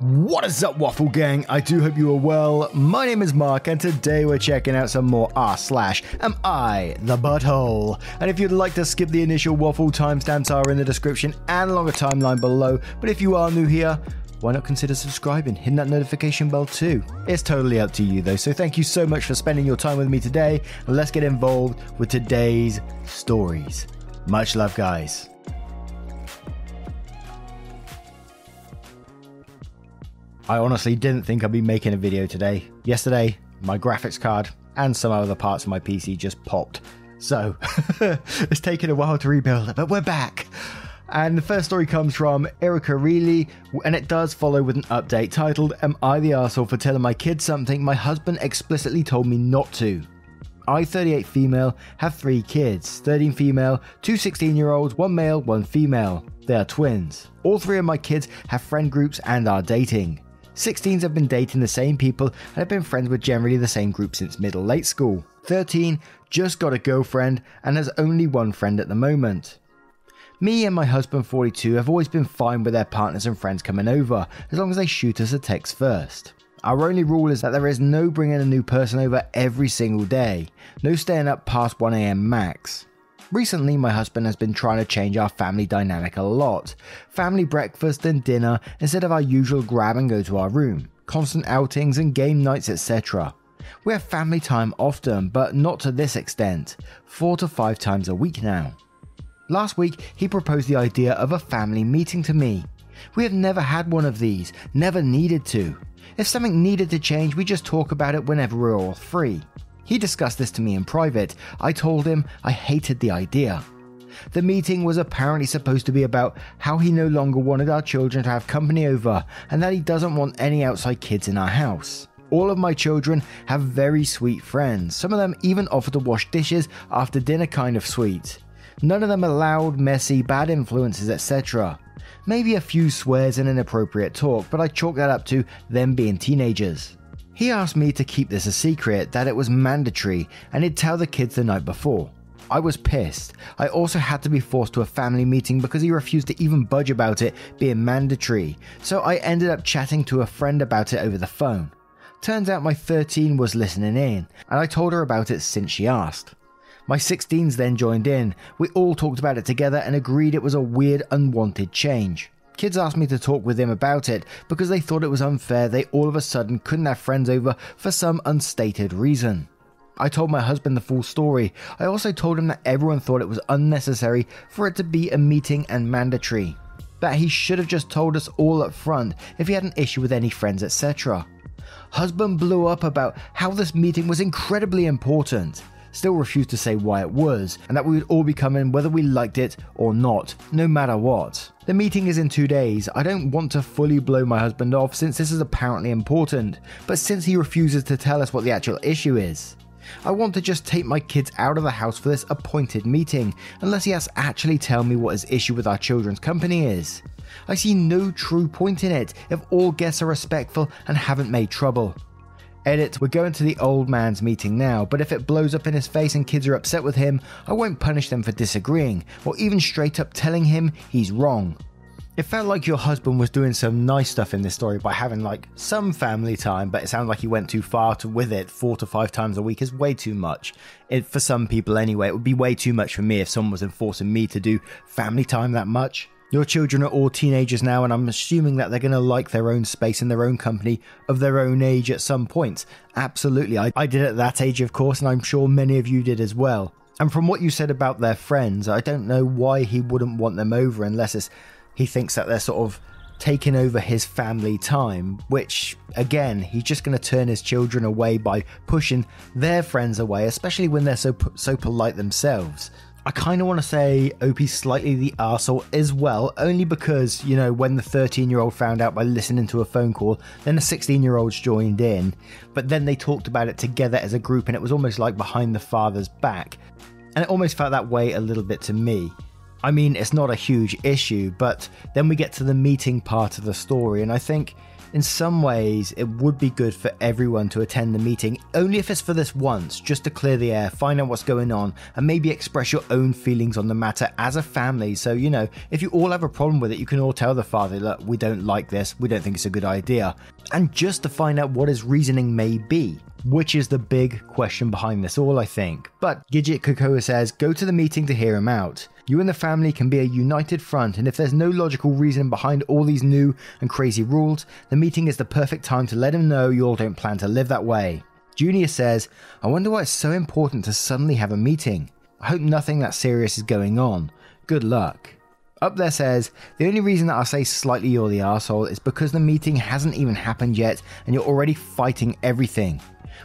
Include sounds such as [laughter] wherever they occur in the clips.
What is up, Waffle Gang? I do hope you are well. My name is Mark, and today we're checking out some more r slash am I the butthole? And if you'd like to skip the initial waffle, timestamps are in the description and along a timeline below. But if you are new here, why not consider subscribing, hitting that notification bell too? It's totally up to you though. So thank you so much for spending your time with me today, and let's get involved with today's stories. Much love, guys. I honestly didn't think I'd be making a video today. Yesterday, my graphics card and some other parts of my PC just popped. So, [laughs] it's taken a while to rebuild, it, but we're back. And the first story comes from Erica Reilly, and it does follow with an update titled Am I the Arsehole for telling my kids something my husband explicitly told me not to? I, 38 female, have three kids 13 female, two 16 year olds, one male, one female. They are twins. All three of my kids have friend groups and are dating. 16s have been dating the same people and have been friends with generally the same group since middle late school. 13 just got a girlfriend and has only one friend at the moment. Me and my husband 42 have always been fine with their partners and friends coming over as long as they shoot us a text first. Our only rule is that there is no bringing a new person over every single day, no staying up past 1am max. Recently, my husband has been trying to change our family dynamic a lot. Family breakfast and dinner instead of our usual grab and go to our room, constant outings and game nights, etc. We have family time often, but not to this extent, four to five times a week now. Last week, he proposed the idea of a family meeting to me. We have never had one of these, never needed to. If something needed to change, we just talk about it whenever we're all free. He discussed this to me in private. I told him I hated the idea. The meeting was apparently supposed to be about how he no longer wanted our children to have company over and that he doesn't want any outside kids in our house. All of my children have very sweet friends. Some of them even offer to wash dishes after dinner, kind of sweet. None of them are loud, messy, bad influences, etc. Maybe a few swears and inappropriate talk, but I chalk that up to them being teenagers. He asked me to keep this a secret, that it was mandatory, and he'd tell the kids the night before. I was pissed. I also had to be forced to a family meeting because he refused to even budge about it being mandatory, so I ended up chatting to a friend about it over the phone. Turns out my 13 was listening in, and I told her about it since she asked. My 16s then joined in. We all talked about it together and agreed it was a weird, unwanted change. Kids asked me to talk with him about it because they thought it was unfair they all of a sudden couldn't have friends over for some unstated reason. I told my husband the full story. I also told him that everyone thought it was unnecessary for it to be a meeting and mandatory. That he should have just told us all up front if he had an issue with any friends, etc. Husband blew up about how this meeting was incredibly important. Still refused to say why it was, and that we would all be coming whether we liked it or not, no matter what. The meeting is in two days. I don't want to fully blow my husband off since this is apparently important, but since he refuses to tell us what the actual issue is, I want to just take my kids out of the house for this appointed meeting, unless he has actually tell me what his issue with our children's company is. I see no true point in it if all guests are respectful and haven't made trouble. Edit, we're going to the old man's meeting now, but if it blows up in his face and kids are upset with him, I won't punish them for disagreeing, or even straight up telling him he's wrong. It felt like your husband was doing some nice stuff in this story by having like some family time, but it sounds like he went too far to with it. Four to five times a week is way too much. It, for some people anyway, it would be way too much for me if someone was enforcing me to do family time that much. Your children are all teenagers now, and I'm assuming that they're going to like their own space and their own company of their own age at some point. Absolutely. I, I did at that age, of course, and I'm sure many of you did as well. And from what you said about their friends, I don't know why he wouldn't want them over unless he thinks that they're sort of taking over his family time, which, again, he's just going to turn his children away by pushing their friends away, especially when they're so, so polite themselves. I kind of want to say OP's slightly the arsehole as well, only because, you know, when the 13 year old found out by listening to a phone call, then the 16 year olds joined in, but then they talked about it together as a group and it was almost like behind the father's back. And it almost felt that way a little bit to me. I mean, it's not a huge issue, but then we get to the meeting part of the story, and I think in some ways, it would be good for everyone to attend the meeting, only if it's for this once, just to clear the air, find out what's going on, and maybe express your own feelings on the matter as a family. So, you know, if you all have a problem with it, you can all tell the father, look, we don't like this, we don't think it's a good idea, and just to find out what his reasoning may be which is the big question behind this all, I think. But Gidget Kokoa says, go to the meeting to hear him out. You and the family can be a united front, and if there's no logical reason behind all these new and crazy rules, the meeting is the perfect time to let him know you all don't plan to live that way. Junior says, I wonder why it's so important to suddenly have a meeting. I hope nothing that serious is going on. Good luck. Up there says, the only reason that I say slightly you're the asshole is because the meeting hasn't even happened yet and you're already fighting everything.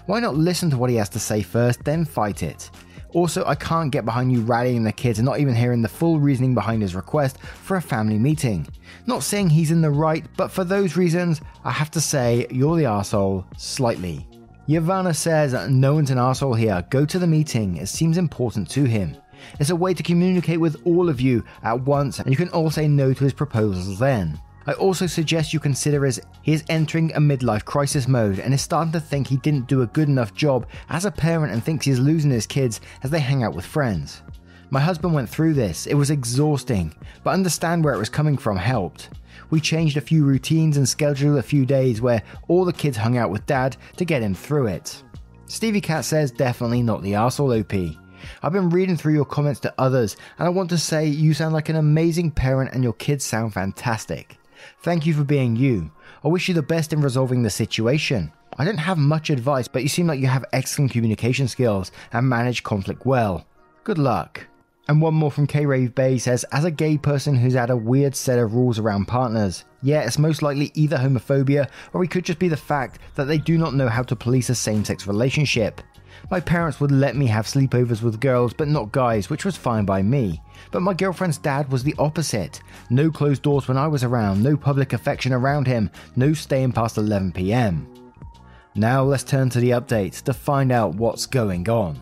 Why not listen to what he has to say first, then fight it? Also, I can't get behind you rallying the kids and not even hearing the full reasoning behind his request for a family meeting. Not saying he's in the right, but for those reasons, I have to say you're the asshole slightly. Yavanna says, No one's an asshole here. Go to the meeting. It seems important to him. It's a way to communicate with all of you at once, and you can all say no to his proposals then. I also suggest you consider as he is entering a midlife crisis mode and is starting to think he didn't do a good enough job as a parent and thinks he's losing his kids as they hang out with friends. My husband went through this, it was exhausting, but understand where it was coming from helped. We changed a few routines and scheduled a few days where all the kids hung out with dad to get him through it. Stevie Cat says definitely not the arsehole OP. I've been reading through your comments to others, and I want to say you sound like an amazing parent and your kids sound fantastic. Thank you for being you. I wish you the best in resolving the situation. I don't have much advice, but you seem like you have excellent communication skills and manage conflict well. Good luck. And one more from K Rave Bay says, as a gay person who's had a weird set of rules around partners, yeah, it's most likely either homophobia or it could just be the fact that they do not know how to police a same sex relationship. My parents would let me have sleepovers with girls, but not guys, which was fine by me. But my girlfriend's dad was the opposite. No closed doors when I was around, no public affection around him, no staying past 11pm. Now let's turn to the update to find out what's going on.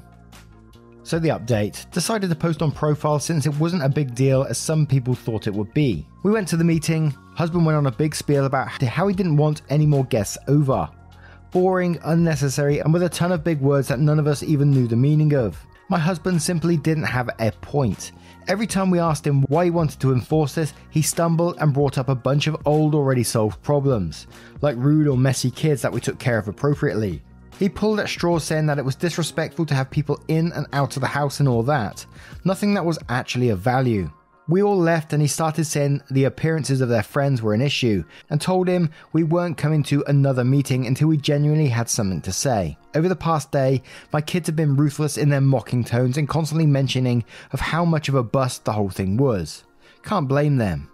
So, the update decided to post on profile since it wasn't a big deal as some people thought it would be. We went to the meeting, husband went on a big spiel about how he didn't want any more guests over boring, unnecessary, and with a ton of big words that none of us even knew the meaning of. My husband simply didn't have a point. Every time we asked him why he wanted to enforce this, he stumbled and brought up a bunch of old, already solved problems, like rude or messy kids that we took care of appropriately. He pulled at straws saying that it was disrespectful to have people in and out of the house and all that, nothing that was actually of value. We all left and he started saying the appearances of their friends were an issue and told him we weren't coming to another meeting until we genuinely had something to say. Over the past day, my kids have been ruthless in their mocking tones and constantly mentioning of how much of a bust the whole thing was. Can't blame them.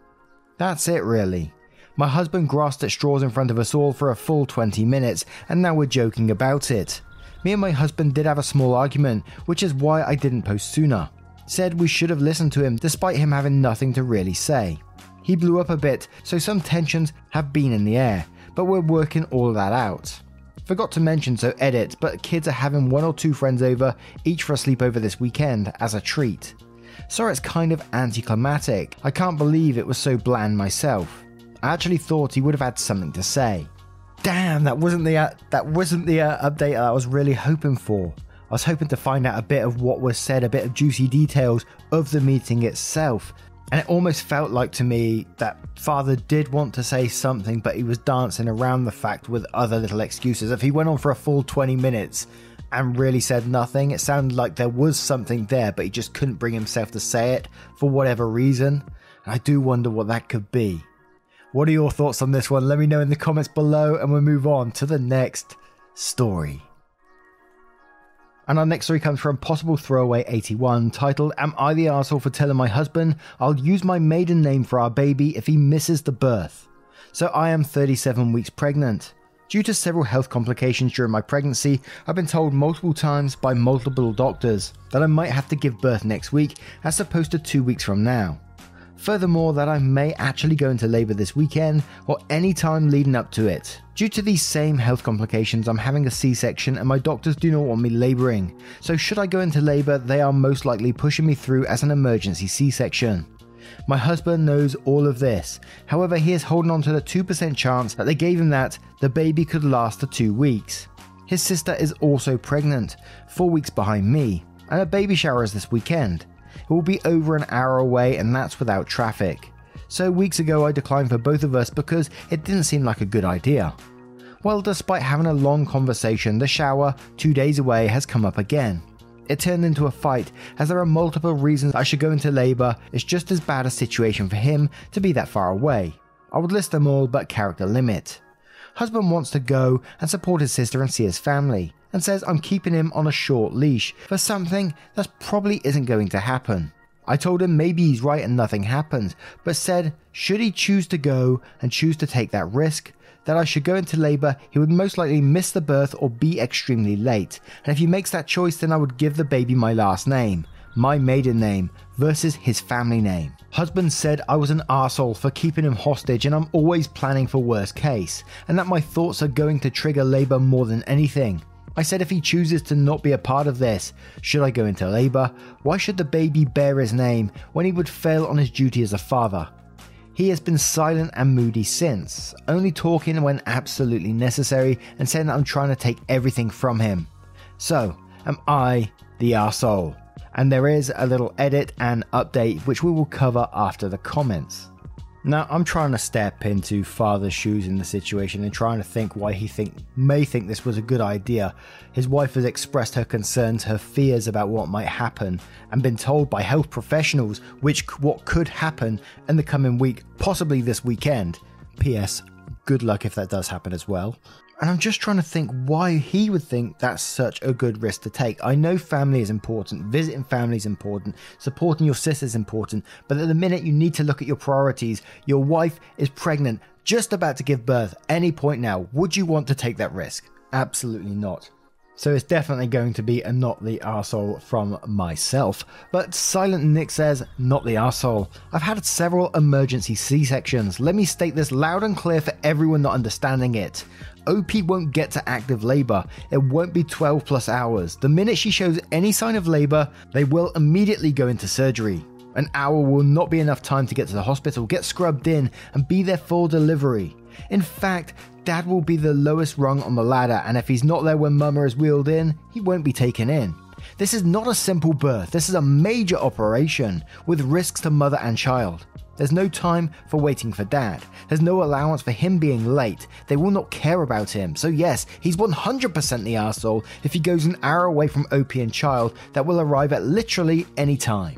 That's it really. My husband grasped at straws in front of us all for a full 20 minutes and now we're joking about it. Me and my husband did have a small argument, which is why I didn't post sooner said we should have listened to him despite him having nothing to really say. He blew up a bit, so some tensions have been in the air, but we're working all that out. Forgot to mention, so edit, but kids are having one or two friends over, each for a sleepover this weekend, as a treat. So it's kind of anticlimactic. I can't believe it was so bland myself. I actually thought he would have had something to say. Damn, that wasn't the uh, that wasn't the uh, update I was really hoping for. I was hoping to find out a bit of what was said, a bit of juicy details of the meeting itself. And it almost felt like to me that father did want to say something, but he was dancing around the fact with other little excuses. If he went on for a full 20 minutes and really said nothing, it sounded like there was something there, but he just couldn't bring himself to say it for whatever reason. And I do wonder what that could be. What are your thoughts on this one? Let me know in the comments below, and we'll move on to the next story. And our next story comes from Possible Throwaway 81, titled Am I the asshole for telling my husband I'll use my maiden name for our baby if he misses the birth? So I am 37 weeks pregnant. Due to several health complications during my pregnancy, I've been told multiple times by multiple doctors that I might have to give birth next week as opposed to two weeks from now. Furthermore, that I may actually go into labour this weekend or any time leading up to it. Due to these same health complications, I'm having a C section and my doctors do not want me labouring. So, should I go into labour, they are most likely pushing me through as an emergency C section. My husband knows all of this. However, he is holding on to the 2% chance that they gave him that the baby could last for two weeks. His sister is also pregnant, four weeks behind me, and a baby shower is this weekend. It will be over an hour away, and that's without traffic. So, weeks ago, I declined for both of us because it didn't seem like a good idea. Well, despite having a long conversation, the shower, two days away, has come up again. It turned into a fight, as there are multiple reasons I should go into labour. It's just as bad a situation for him to be that far away. I would list them all, but character limit. Husband wants to go and support his sister and see his family, and says I'm keeping him on a short leash for something that probably isn't going to happen. I told him maybe he's right and nothing happens, but said should he choose to go and choose to take that risk, that I should go into labour, he would most likely miss the birth or be extremely late. And if he makes that choice, then I would give the baby my last name, my maiden name, versus his family name. Husband said I was an arsehole for keeping him hostage and I'm always planning for worst case, and that my thoughts are going to trigger labour more than anything. I said if he chooses to not be a part of this, should I go into labour? Why should the baby bear his name when he would fail on his duty as a father? He has been silent and moody since, only talking when absolutely necessary and saying that I'm trying to take everything from him. So, am I the arsehole? And there is a little edit and update which we will cover after the comments. Now, I'm trying to step into father's shoes in the situation and trying to think why he think may think this was a good idea. His wife has expressed her concerns, her fears about what might happen, and been told by health professionals which what could happen in the coming week, possibly this weekend. P.S. Good luck if that does happen as well. And I'm just trying to think why he would think that's such a good risk to take. I know family is important, visiting family is important, supporting your sister is important, but at the minute you need to look at your priorities. Your wife is pregnant, just about to give birth, any point now. Would you want to take that risk? Absolutely not. So it's definitely going to be a not the arsehole from myself. But Silent Nick says, not the arsehole. I've had several emergency C sections. Let me state this loud and clear for everyone not understanding it. OP won't get to active labor. It won't be 12 plus hours. The minute she shows any sign of labor, they will immediately go into surgery. An hour will not be enough time to get to the hospital, get scrubbed in, and be there for delivery. In fact, Dad will be the lowest rung on the ladder, and if he's not there when Mama is wheeled in, he won't be taken in. This is not a simple birth, this is a major operation with risks to mother and child. There's no time for waiting for dad. There's no allowance for him being late. They will not care about him. So, yes, he's 100% the asshole if he goes an hour away from OP and child that will arrive at literally any time.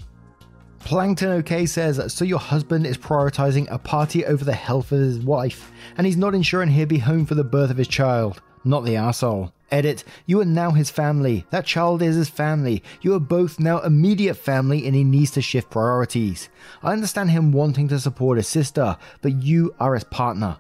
Plankton OK says, So your husband is prioritizing a party over the health of his wife, and he's not ensuring he'll be home for the birth of his child. Not the asshole. Edit, you are now his family. That child is his family. You are both now immediate family and he needs to shift priorities. I understand him wanting to support his sister, but you are his partner.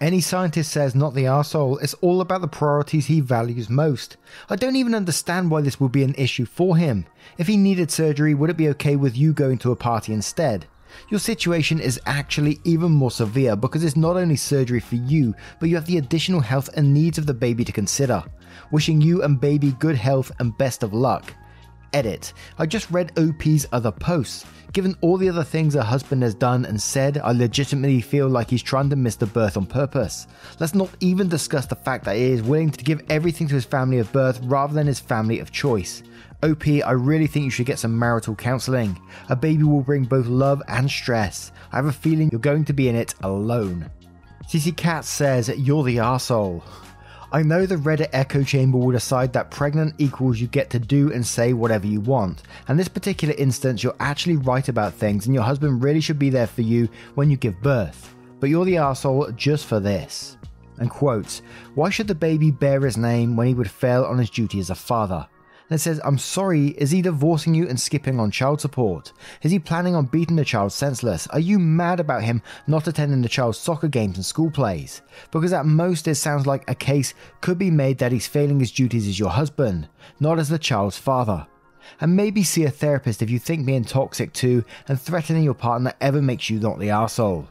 Any scientist says not the arsehole, it's all about the priorities he values most. I don't even understand why this would be an issue for him. If he needed surgery, would it be okay with you going to a party instead? Your situation is actually even more severe because it's not only surgery for you, but you have the additional health and needs of the baby to consider. Wishing you and baby good health and best of luck. Edit. I just read OP's other posts. Given all the other things her husband has done and said, I legitimately feel like he's trying to miss the birth on purpose. Let's not even discuss the fact that he is willing to give everything to his family of birth rather than his family of choice. OP, I really think you should get some marital counseling. A baby will bring both love and stress. I have a feeling you're going to be in it alone. CC Cat says, You're the asshole. I know the Reddit echo chamber will decide that pregnant equals you get to do and say whatever you want. And this particular instance, you're actually right about things, and your husband really should be there for you when you give birth. But you're the asshole just for this. And quotes, Why should the baby bear his name when he would fail on his duty as a father? And it says, I'm sorry, is he divorcing you and skipping on child support? Is he planning on beating the child senseless? Are you mad about him not attending the child's soccer games and school plays? Because at most it sounds like a case could be made that he's failing his duties as your husband, not as the child's father. And maybe see a therapist if you think being toxic too and threatening your partner ever makes you not the asshole.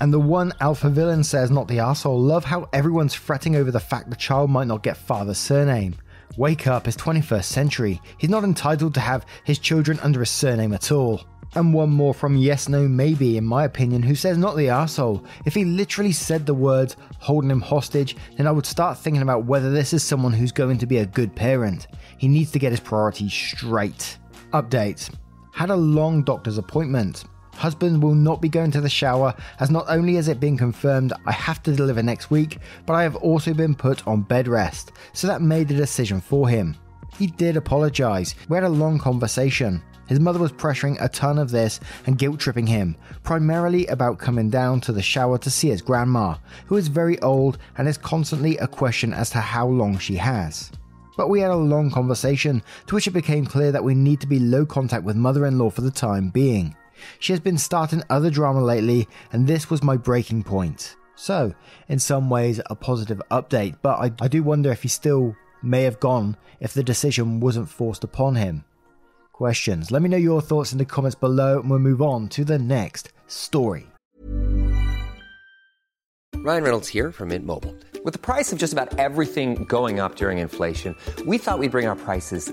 And the one alpha villain says, not the asshole, love how everyone's fretting over the fact the child might not get father's surname. Wake up, it's 21st century. He's not entitled to have his children under a surname at all. And one more from Yes No Maybe, in my opinion, who says not the asshole. If he literally said the words holding him hostage, then I would start thinking about whether this is someone who's going to be a good parent. He needs to get his priorities straight. Update. Had a long doctor's appointment. Husband will not be going to the shower, as not only has it been confirmed I have to deliver next week, but I have also been put on bed rest, so that made the decision for him. He did apologise. We had a long conversation. His mother was pressuring a ton of this and guilt tripping him, primarily about coming down to the shower to see his grandma, who is very old and is constantly a question as to how long she has. But we had a long conversation, to which it became clear that we need to be low contact with mother in law for the time being. She has been starting other drama lately, and this was my breaking point. So, in some ways, a positive update, but I, I do wonder if he still may have gone if the decision wasn't forced upon him. Questions? Let me know your thoughts in the comments below, and we'll move on to the next story. Ryan Reynolds here from Mint Mobile. With the price of just about everything going up during inflation, we thought we'd bring our prices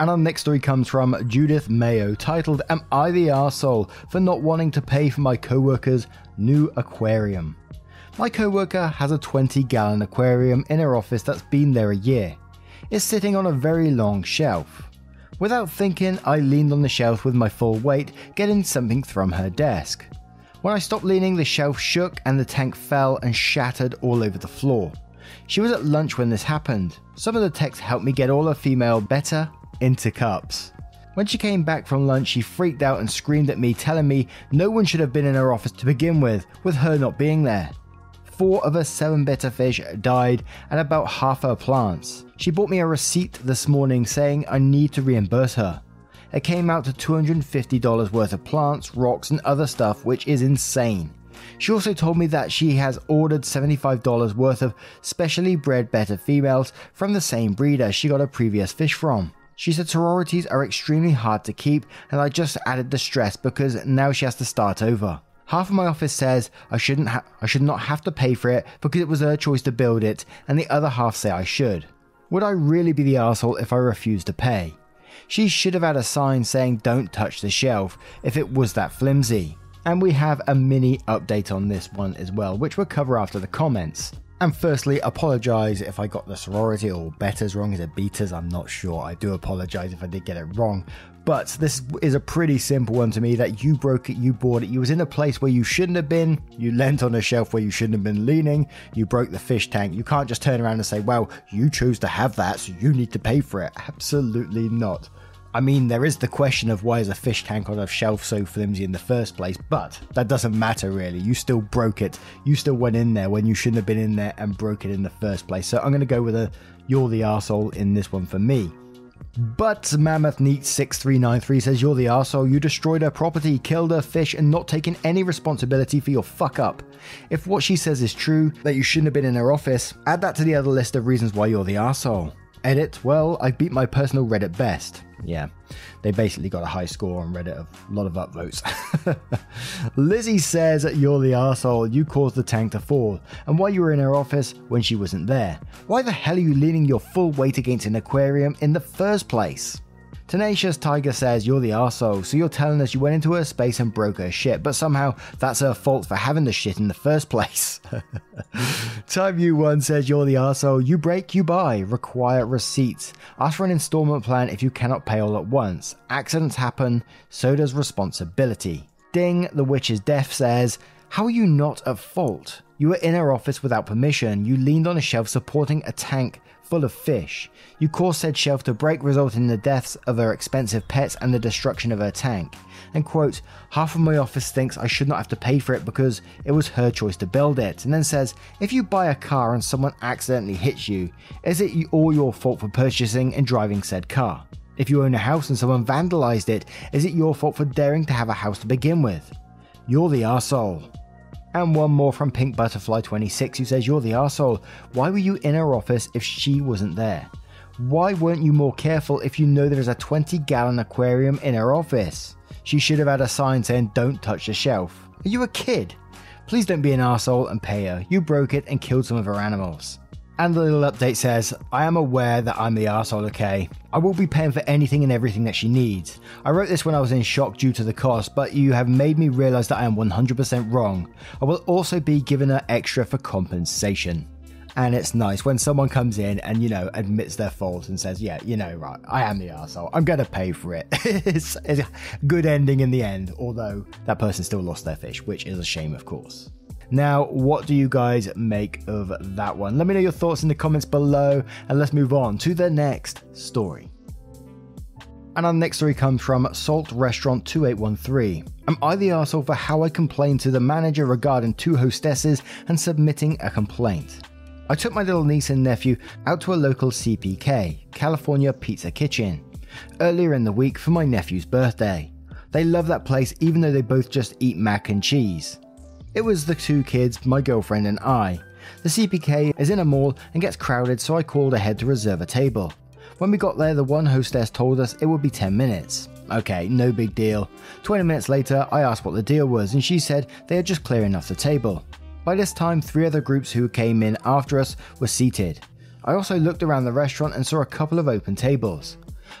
And our next story comes from Judith Mayo, titled Am I the Arsehole for not wanting to pay for my co-worker's new aquarium? My co-worker has a 20 gallon aquarium in her office that's been there a year. It's sitting on a very long shelf. Without thinking, I leaned on the shelf with my full weight, getting something from her desk. When I stopped leaning, the shelf shook and the tank fell and shattered all over the floor. She was at lunch when this happened. Some of the techs helped me get all her female betta into cups. When she came back from lunch, she freaked out and screamed at me, telling me no one should have been in her office to begin with, with her not being there. Four of her seven betta fish died and about half her plants. She bought me a receipt this morning saying I need to reimburse her. It came out to $250 worth of plants, rocks, and other stuff, which is insane. She also told me that she has ordered $75 worth of specially bred betta females from the same breeder she got her previous fish from. She said sororities are extremely hard to keep, and I just added the stress because now she has to start over. Half of my office says I shouldn't ha- I should not have to pay for it because it was her choice to build it, and the other half say I should. Would I really be the asshole if I refused to pay? She should have had a sign saying don't touch the shelf if it was that flimsy. And we have a mini update on this one as well, which we'll cover after the comments. And firstly, apologise if I got the sorority or betters wrong. Is it beaters? I'm not sure. I do apologise if I did get it wrong. But this is a pretty simple one to me that you broke it, you bought it, you was in a place where you shouldn't have been, you leant on a shelf where you shouldn't have been leaning, you broke the fish tank. You can't just turn around and say, well, you chose to have that, so you need to pay for it. Absolutely not. I mean, there is the question of why is a fish tank on a shelf so flimsy in the first place, but that doesn't matter really. You still broke it. You still went in there when you shouldn't have been in there and broke it in the first place. So I'm going to go with a you're the arsehole in this one for me. But Mammoth Neat 6393 says you're the arsehole. You destroyed her property, killed her fish, and not taken any responsibility for your fuck up. If what she says is true, that you shouldn't have been in her office, add that to the other list of reasons why you're the arsehole. Edit, well, I beat my personal Reddit best. Yeah, they basically got a high score on Reddit of a lot of upvotes. [laughs] Lizzie says you're the asshole, you caused the tank to fall, and why you were in her office when she wasn't there. Why the hell are you leaning your full weight against an aquarium in the first place? Tenacious Tiger says you're the arsehole, so you're telling us you went into her space and broke her shit, but somehow that's her fault for having the shit in the first place. [laughs] Time You One says you're the arsehole, you break, you buy, require receipts. Ask for an installment plan if you cannot pay all at once. Accidents happen, so does responsibility. Ding, the witch is deaf says, How are you not at fault? You were in her office without permission. You leaned on a shelf supporting a tank full of fish. You caused said shelf to break, resulting in the deaths of her expensive pets and the destruction of her tank. And quote, half of my office thinks I should not have to pay for it because it was her choice to build it. And then says, if you buy a car and someone accidentally hits you, is it all your fault for purchasing and driving said car? If you own a house and someone vandalized it, is it your fault for daring to have a house to begin with? You're the arsehole. And one more from Pink Butterfly 26 who says, You're the asshole. Why were you in her office if she wasn't there? Why weren't you more careful if you know there's a 20 gallon aquarium in her office? She should have had a sign saying, Don't touch the shelf. Are you a kid? Please don't be an asshole and pay her. You broke it and killed some of her animals. And the little update says, I am aware that I'm the arsehole, okay? I will be paying for anything and everything that she needs. I wrote this when I was in shock due to the cost, but you have made me realize that I am 100% wrong. I will also be giving her extra for compensation. And it's nice when someone comes in and, you know, admits their fault and says, yeah, you know, right, I am the arsehole. I'm going to pay for it. [laughs] it's, it's a good ending in the end, although that person still lost their fish, which is a shame, of course. Now, what do you guys make of that one? Let me know your thoughts in the comments below, and let's move on to the next story. And our next story comes from Salt Restaurant 2813. Am I the arsehole for how I complained to the manager regarding two hostesses and submitting a complaint? I took my little niece and nephew out to a local CPK, California Pizza Kitchen, earlier in the week for my nephew's birthday. They love that place even though they both just eat mac and cheese. It was the two kids, my girlfriend, and I. The CPK is in a mall and gets crowded, so I called ahead to reserve a table. When we got there, the one hostess told us it would be 10 minutes. Okay, no big deal. 20 minutes later, I asked what the deal was, and she said they are just clearing off the table. By this time, three other groups who came in after us were seated. I also looked around the restaurant and saw a couple of open tables.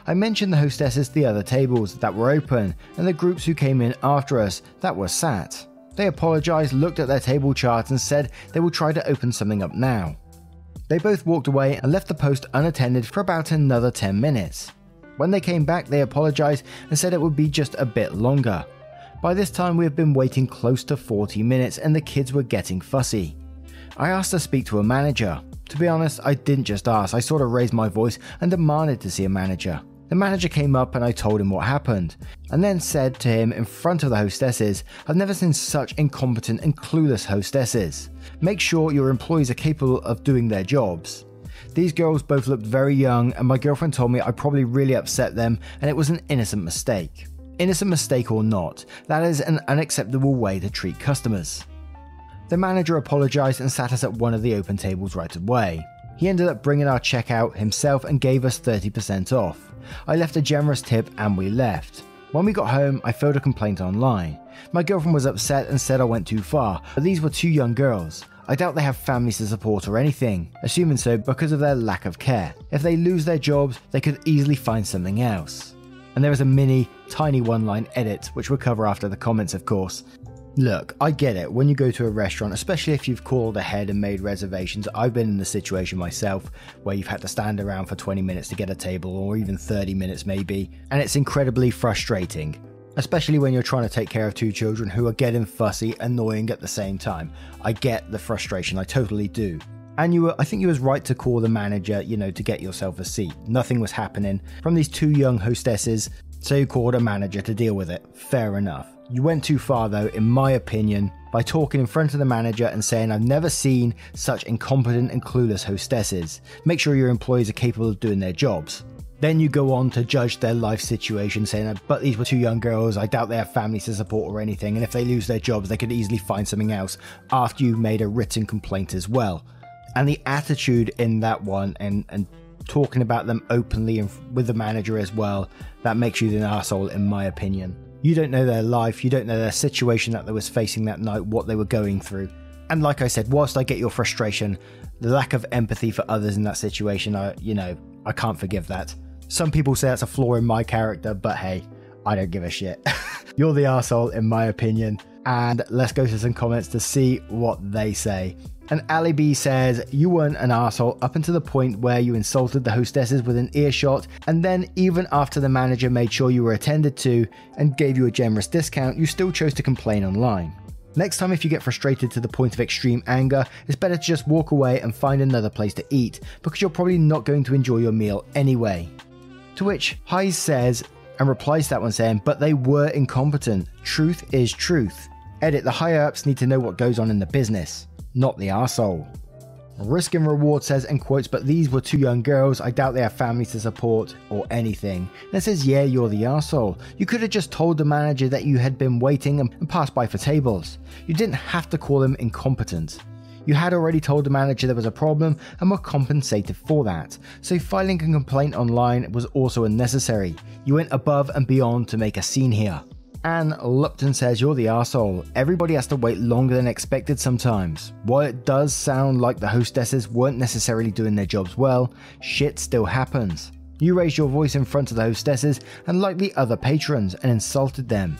I mentioned the hostesses the other tables that were open, and the groups who came in after us that were sat. They apologised, looked at their table chart, and said they will try to open something up now. They both walked away and left the post unattended for about another 10 minutes. When they came back, they apologised and said it would be just a bit longer. By this time, we have been waiting close to 40 minutes and the kids were getting fussy. I asked to speak to a manager. To be honest, I didn't just ask, I sort of raised my voice and demanded to see a manager. The manager came up and I told him what happened, and then said to him in front of the hostesses, I've never seen such incompetent and clueless hostesses. Make sure your employees are capable of doing their jobs. These girls both looked very young, and my girlfriend told me I probably really upset them and it was an innocent mistake. Innocent mistake or not, that is an unacceptable way to treat customers. The manager apologised and sat us at one of the open tables right away. He ended up bringing our checkout himself and gave us 30% off. I left a generous tip and we left. When we got home, I filed a complaint online. My girlfriend was upset and said I went too far, but these were two young girls. I doubt they have families to support or anything, assuming so because of their lack of care. If they lose their jobs, they could easily find something else. And there is a mini, tiny one line edit, which we'll cover after the comments, of course, Look, I get it. When you go to a restaurant, especially if you've called ahead and made reservations, I've been in the situation myself where you've had to stand around for 20 minutes to get a table, or even 30 minutes maybe, and it's incredibly frustrating. Especially when you're trying to take care of two children who are getting fussy, annoying at the same time. I get the frustration, I totally do. And you were, I think you was right to call the manager, you know, to get yourself a seat. Nothing was happening from these two young hostesses, so you called a manager to deal with it. Fair enough. You went too far, though, in my opinion, by talking in front of the manager and saying, I've never seen such incompetent and clueless hostesses. Make sure your employees are capable of doing their jobs. Then you go on to judge their life situation, saying, uh, But these were two young girls, I doubt they have families to support or anything, and if they lose their jobs, they could easily find something else after you've made a written complaint as well. And the attitude in that one, and, and talking about them openly and with the manager as well, that makes you an asshole, in my opinion. You don't know their life, you don't know their situation that they was facing that night, what they were going through. And like I said, whilst I get your frustration, the lack of empathy for others in that situation, I you know, I can't forgive that. Some people say that's a flaw in my character, but hey, I don't give a shit. [laughs] You're the asshole, in my opinion. And let's go to some comments to see what they say. And Ali B says, You weren't an asshole up until the point where you insulted the hostesses with an earshot, and then even after the manager made sure you were attended to and gave you a generous discount, you still chose to complain online. Next time, if you get frustrated to the point of extreme anger, it's better to just walk away and find another place to eat, because you're probably not going to enjoy your meal anyway. To which Heise says, and replies to that one saying, But they were incompetent. Truth is truth. Edit, the higher ups need to know what goes on in the business, not the arsehole. Risk and Reward says, in quotes, but these were two young girls. I doubt they have families to support or anything. And says, yeah, you're the arsehole. You could have just told the manager that you had been waiting and passed by for tables. You didn't have to call them incompetent. You had already told the manager there was a problem and were compensated for that, so filing a complaint online was also unnecessary. You went above and beyond to make a scene here. And Lupton says you're the asshole. Everybody has to wait longer than expected sometimes. While it does sound like the hostesses weren't necessarily doing their jobs well, shit still happens. You raised your voice in front of the hostesses and likely other patrons and insulted them.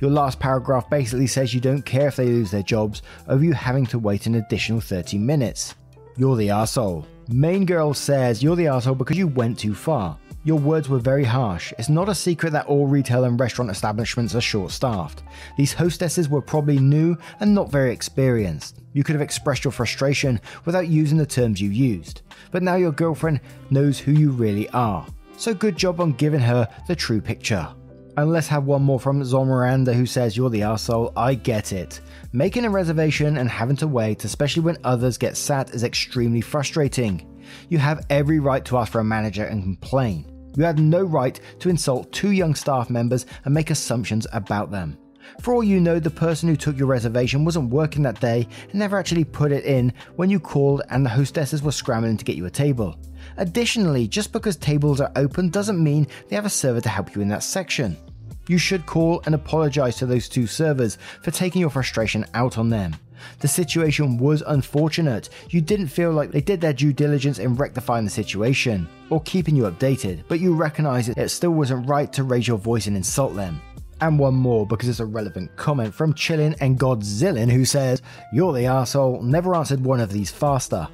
Your last paragraph basically says you don't care if they lose their jobs over you having to wait an additional 30 minutes. You're the asshole. Main girl says you're the asshole because you went too far. Your words were very harsh. It's not a secret that all retail and restaurant establishments are short staffed. These hostesses were probably new and not very experienced. You could have expressed your frustration without using the terms you used. But now your girlfriend knows who you really are. So good job on giving her the true picture. And let's have one more from Zon Miranda who says, You're the arsehole, I get it. Making a reservation and having to wait, especially when others get sat, is extremely frustrating. You have every right to ask for a manager and complain. You have no right to insult two young staff members and make assumptions about them. For all you know, the person who took your reservation wasn't working that day and never actually put it in when you called and the hostesses were scrambling to get you a table. Additionally, just because tables are open doesn't mean they have a server to help you in that section. You should call and apologize to those two servers for taking your frustration out on them. The situation was unfortunate. You didn't feel like they did their due diligence in rectifying the situation or keeping you updated, but you recognize it still wasn't right to raise your voice and insult them. And one more because it's a relevant comment from Chillin and Godzillin who says, You're the asshole, never answered one of these faster.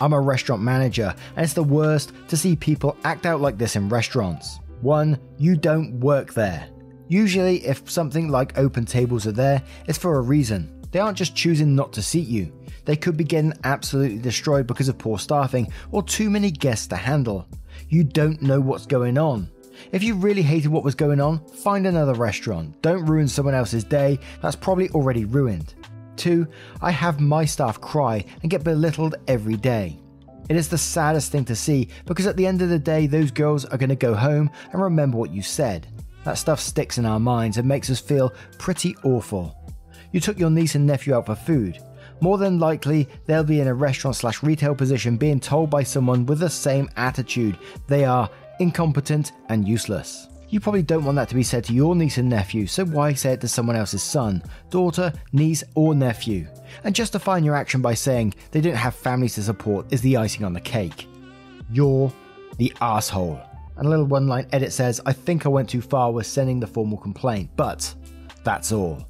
I'm a restaurant manager, and it's the worst to see people act out like this in restaurants. One, you don't work there. Usually, if something like open tables are there, it's for a reason. They aren't just choosing not to seat you, they could be getting absolutely destroyed because of poor staffing or too many guests to handle. You don't know what's going on. If you really hated what was going on, find another restaurant. Don't ruin someone else's day that's probably already ruined. 2. I have my staff cry and get belittled every day. It is the saddest thing to see because at the end of the day, those girls are going to go home and remember what you said. That stuff sticks in our minds and makes us feel pretty awful. You took your niece and nephew out for food. More than likely, they'll be in a restaurant slash retail position being told by someone with the same attitude they are incompetent and useless. You probably don't want that to be said to your niece and nephew, so why say it to someone else's son, daughter, niece, or nephew? And justifying your action by saying they don't have families to support is the icing on the cake. You're the asshole. And a little one line edit says, I think I went too far with sending the formal complaint, but that's all.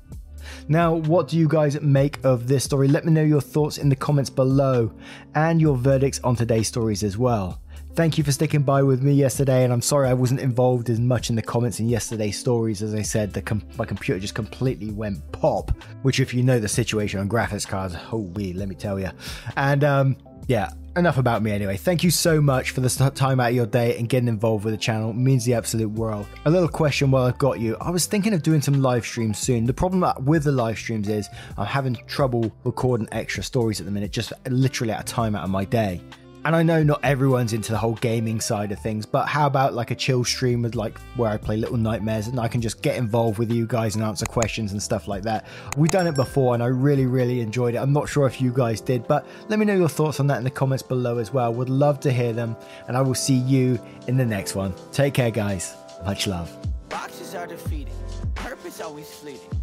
Now, what do you guys make of this story? Let me know your thoughts in the comments below and your verdicts on today's stories as well. Thank you for sticking by with me yesterday, and I'm sorry I wasn't involved as much in the comments in yesterday's stories. As I said, com- my computer just completely went pop, which, if you know the situation on graphics cards, oh, we let me tell you. And um, yeah, enough about me anyway. Thank you so much for the time out of your day and getting involved with the channel. It means the absolute world. A little question while I've got you. I was thinking of doing some live streams soon. The problem with the live streams is I'm having trouble recording extra stories at the minute, just literally at a time out of my day. And I know not everyone's into the whole gaming side of things, but how about like a chill stream with like where I play Little Nightmares and I can just get involved with you guys and answer questions and stuff like that. We've done it before and I really, really enjoyed it. I'm not sure if you guys did, but let me know your thoughts on that in the comments below as well. Would love to hear them, and I will see you in the next one. Take care, guys. Much love. Boxes are defeating, purpose always fleeting.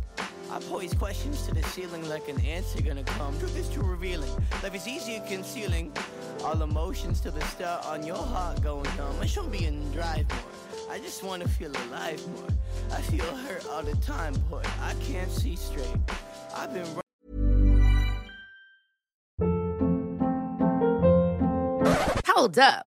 I pose questions to the ceiling like an answer gonna come. Truth is too revealing. Life is easier concealing. All emotions to the start on your heart going numb. I should be in drive more. I just wanna feel alive more. I feel hurt all the time, boy. I can't see straight. I've been. Hold up.